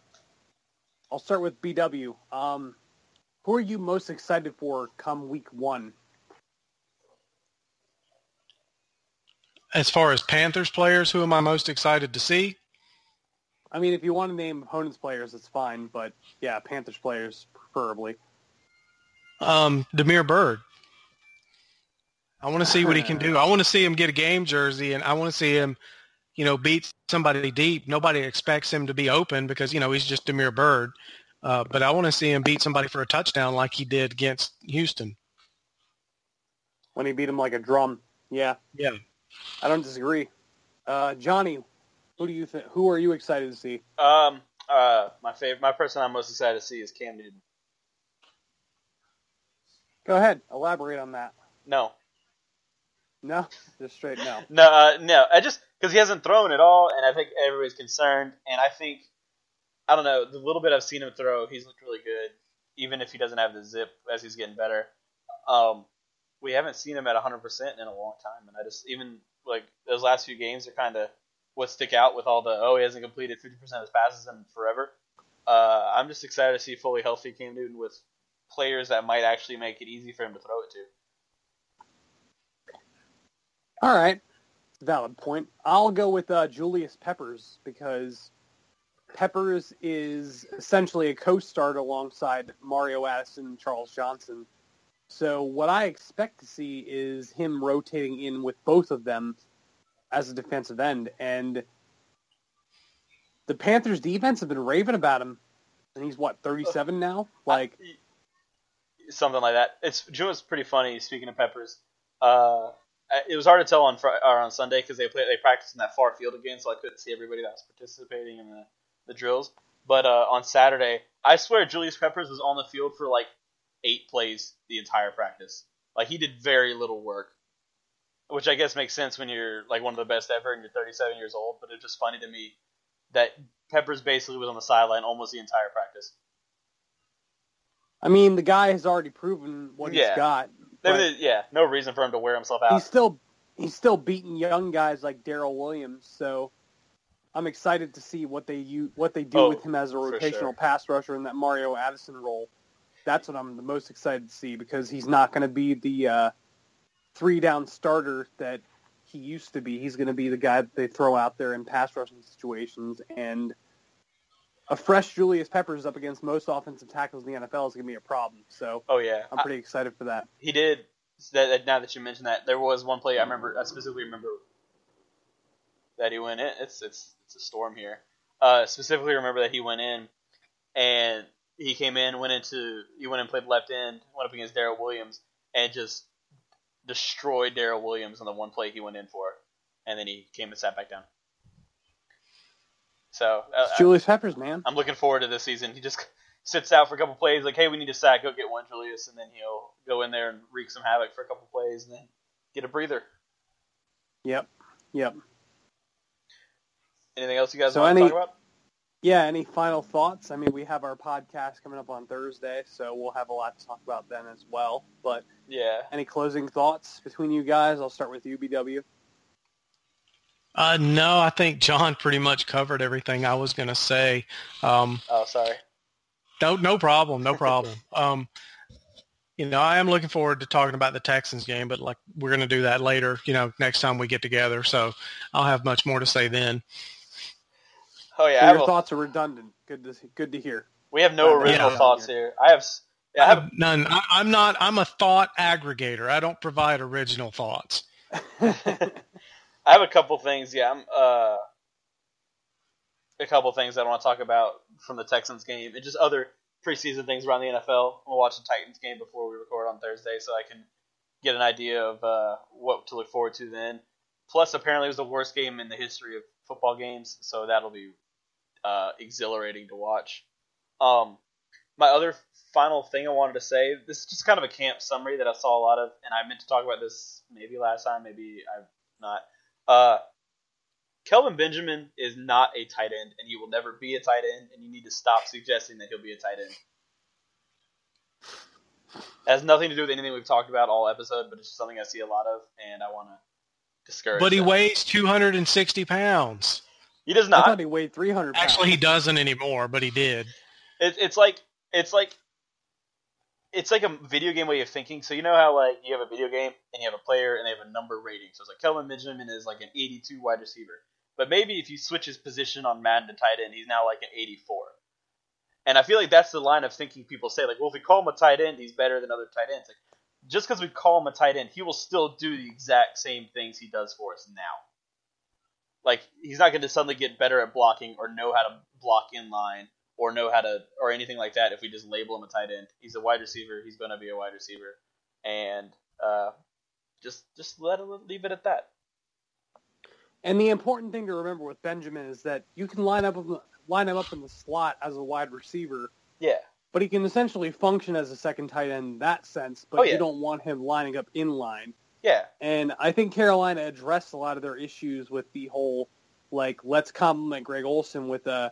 I'll start with BW. Um, who are you most excited for come week one? As far as Panthers players, who am I most excited to see? I mean, if you want to name opponents' players, it's fine. But yeah, Panthers players preferably. Um, Damiere Byrd. I want to see what he can do. I want to see him get a game jersey, and I want to see him, you know, beat somebody deep. Nobody expects him to be open because you know he's just a mere Bird. Uh, but I want to see him beat somebody for a touchdown like he did against Houston. When he beat him like a drum. Yeah, Yeah. I don't disagree. Uh, Johnny, who do you think? Who are you excited to see? Um, uh, my favorite, my person I'm most excited to see is Cam Newton. Go ahead, elaborate on that. No, No, just straight no. no, uh, no. I just because he hasn't thrown at all, and I think everybody's concerned. And I think I don't know the little bit I've seen him throw, he's looked really good, even if he doesn't have the zip as he's getting better. Um, we haven't seen him at 100 percent in a long time, and I just even like those last few games are kind of what stick out with all the oh he hasn't completed 50 percent of his passes in forever. Uh, I'm just excited to see fully healthy Cam Newton with players that might actually make it easy for him to throw it to. All right, valid point. I'll go with uh, Julius Peppers because Peppers is essentially a co-start alongside Mario Addison and Charles Johnson. So what I expect to see is him rotating in with both of them as a defensive end, and the Panthers defense have been raving about him, and he's what 37 now. Like, something like that. It's what's pretty funny. Speaking of Peppers, uh, it was hard to tell on Friday, or on Sunday because they play they practiced in that far field again, so I couldn't see everybody that was participating in the, the drills. But uh, on Saturday, I swear Julius Peppers was on the field for like eight plays the entire practice. Like he did very little work, which I guess makes sense when you're like one of the best ever and you're 37 years old. But it's just funny to me that Peppers basically was on the sideline almost the entire practice. I mean, the guy has already proven what Yeah. he's got. There yeah, no reason for him to wear himself out. he's still he's still beating young guys like Daryl Williams. So I'm excited to see what they u- what they do Oh, with him as a rotational sure. pass rusher in that Mario Addison role. That's what I'm the most excited to see because he's not going to be the uh, three down starter that he used to be. He's going to be the guy that they throw out there in pass rushing situations and. A fresh Julius Peppers up against most offensive tackles in the NFL is going to be a problem. So oh yeah, I'm pretty excited for that. he did. That, that- now that you mentioned that, there was one play I remember. I specifically remember that he went in. It's it's it's a storm here. Uh, specifically remember that he went in, and he came in, went into he went and played left end, went up against Daryl Williams, and just destroyed Daryl Williams on the one play he went in for, and then he came and sat back down. So uh, Julius Peppers, man. I'm looking forward to this season. He just sits out for a couple plays, like, hey, we need a sack, go get one, Julius, and then he'll go in there and wreak some havoc for a couple plays, and then get a breather. Yep. Yep. Anything else you guys So want any- to talk about? Yeah, any final thoughts? I mean, we have our podcast coming up on Thursday, so we'll have a lot to talk about then as well. But Yeah. any closing thoughts between you guys? I'll start with you, BW. Uh, no, I think Jon pretty much covered everything I was going to say. Um, Oh, sorry. no, no problem, no problem. um, you know, I am looking forward to talking about the Texans game, but like we're going to do that later. You know, next time we get together, so I'll have much more to say then. Oh yeah, So your a- thoughts are redundant. Good to good to hear. we have no original Yeah. thoughts here. I have. I have. None. I, I'm not. I'm a thought aggregator. I don't provide original thoughts. I have a couple things. Yeah, I'm. Uh, a couple things that I want to talk about from the Texans game and just other preseason things around the NFL. We'll watch the Titans game before we record on Thursday, so I can get an idea of uh, what to look forward to then. Plus, apparently, it was the worst game in the history of football games, so that'll be uh, exhilarating to watch. Um, my other final thing I wanted to say this is just kind of a camp summary that I saw a lot of, and I meant to talk about this maybe last time, maybe I've not. Uh, Kelvin Benjamin is not a tight end, and he will never be a tight end. And you need to stop suggesting that he'll be a tight end. It has nothing to do with anything we've talked about all episode, but it's just something I see a lot of, and I want to discourage. But he that. weighs 260 pounds. He does I not. thought he weighed 300 pounds. Actually, he doesn't anymore, but he did. It, it's like it's like it's like a video game way of thinking. So you know how like you have a video game and you have a player and they have a number rating. So it's like Kelvin Benjamin is like an 82 wide receiver, but maybe if you switch his position on Madden to tight end, he's now like an 84. And I feel like that's the line of thinking people say like, well, if we call him a tight end, he's better than other tight ends. Like, just because we call him a tight end, he will still do the exact same things he does for us now. Like he's not going to suddenly get better at blocking or know how to block in line or know how to or anything like that if we just label him a tight end. He's a wide receiver. He's going to be a wide receiver, and uh, just just let leave it at that. And the important thing to remember with Benjamin is that you can line up line him up in the slot as a wide receiver, Yeah, but he can essentially function as a second tight end in that sense. But Oh, yeah. you don't want him lining up in line. yeah, And I think Carolina addressed a lot of their issues with the whole like let's complement Greg Olsen with uh,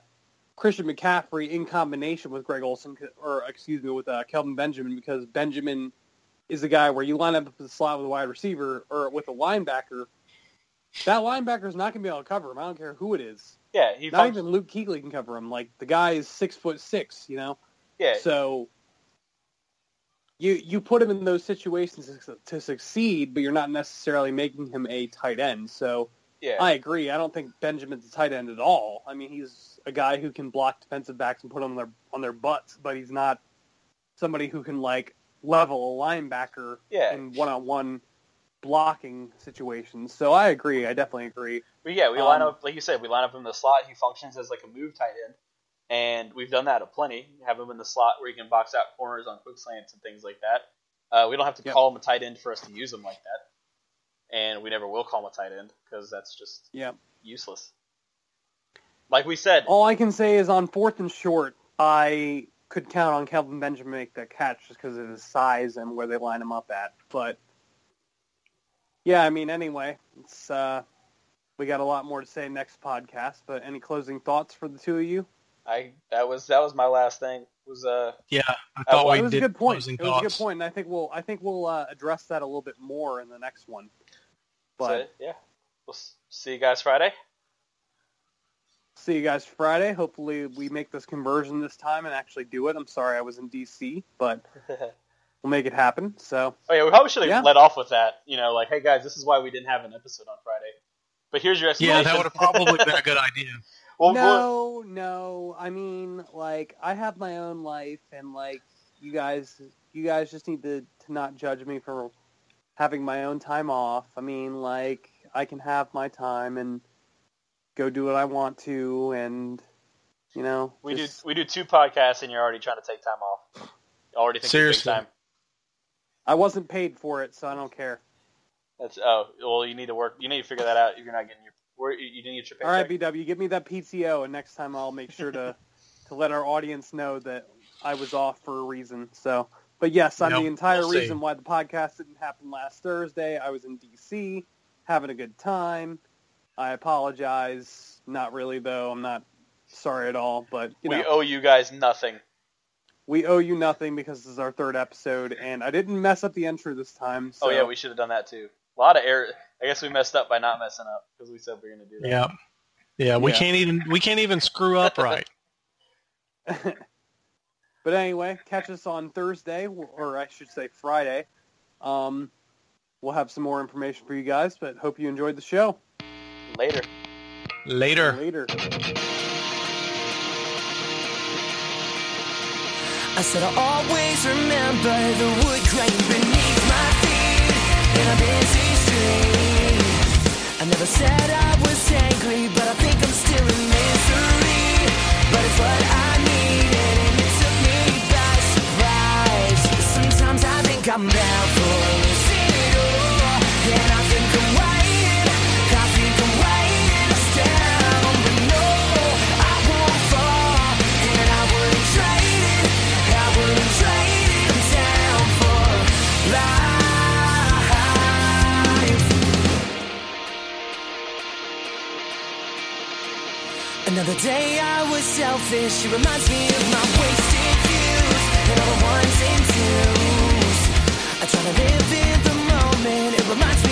Christian McCaffrey in combination with Greg Olsen, or excuse me, with uh, Kelvin Benjamin because Benjamin is the guy where you line up the slot with a wide receiver or with a linebacker. That linebacker is not going to be able to cover him. I don't care who it is. yeah. He Not even Luke Kuechly can cover him. Like the guy is six foot six, you know. yeah, So you you put him in those situations to, to succeed, but you're not necessarily making him a tight end. So yeah. I agree. I don't think Benjamin's a tight end at all. I mean, he's a guy who can block defensive backs and put them on their on their butts, but he's not somebody who can like level a linebacker Yeah. in one-on-one blocking situations. So I agree. I definitely agree. But yeah, we line Um, up like you said. We line up in the slot. He functions as like a move tight end, and we've done that a plenty. Have him in the slot where he can box out corners on quick slants and things like that. Uh, we don't have to Yep. call him a tight end for us to use him like that, and we never will call him a tight end because that's just Yeah. useless. Like we said, All I can say is on fourth and short, I could count on Kelvin Benjamin to make that catch just because of his size and where they line him up at. But yeah, I mean, anyway, it's uh, we got a lot more to say next podcast. But any closing thoughts for the two of you? I that was that was my last thing. Was uh Yeah, I thought well, we it was a good point. closing It was a good thoughts. point, and I think we'll I think we'll uh, address that a little bit more in the next one. But so, yeah. We'll see you guys Friday. see you guys Friday. Hopefully, we make this conversion this time and actually do it. I'm sorry I was in DC, but we'll make it happen. So. Oh yeah, we probably should have Yeah. let off with that. You know, like, hey guys, this is why we didn't have an episode on Friday. But here's your Yeah, that would have probably been a good idea. Well, well, no, no. I mean, like, I have my own life, and like, you guys, you guys just need to to not judge me for having my own time off. I mean, like, I can have my time and go do what I want to, and you know, we do we do two podcasts, and you're already trying to take time off. Already think Seriously. big time. I wasn't paid for it, so I don't care. That's oh well, you need to work. You need to figure that out. You're not getting your where you you didn't get your paycheck. All right, BW, give me that PTO, and next time I'll make sure to to let our audience know that I was off for a reason. So, but yes, I'm Yep, the entire we'll see. reason why the podcast didn't happen last Thursday. I was in DC having a good time. I apologize. Not really, though. I'm not sorry at all. But you we know, owe you guys nothing. we owe you nothing because this is our third episode, and I didn't mess up the intro this time. So. Oh yeah, we should have done that too. A lot of error. I guess we messed up by not messing up because we said we are going to do that. Yeah, yeah, we Yeah. can't even we can't even screw up right. But anyway, catch us on Thursday, or I should say Friday. Um, we'll have some more information for you guys, but hope you enjoyed the show. Later. Later. Later. I said I'll always remember the wood grain beneath my feet in a busy street. I never said I was angry, but I think I'm still in misery. But it's what I Down for and I think I'm waiting. I think I'm waiting but no, I won't fall, and I wouldn't trade it. I wouldn't trade it down for life. Another day I was selfish. She reminds me of my wasted youth and all the ones and twos. I try to live in the moment. It reminds me.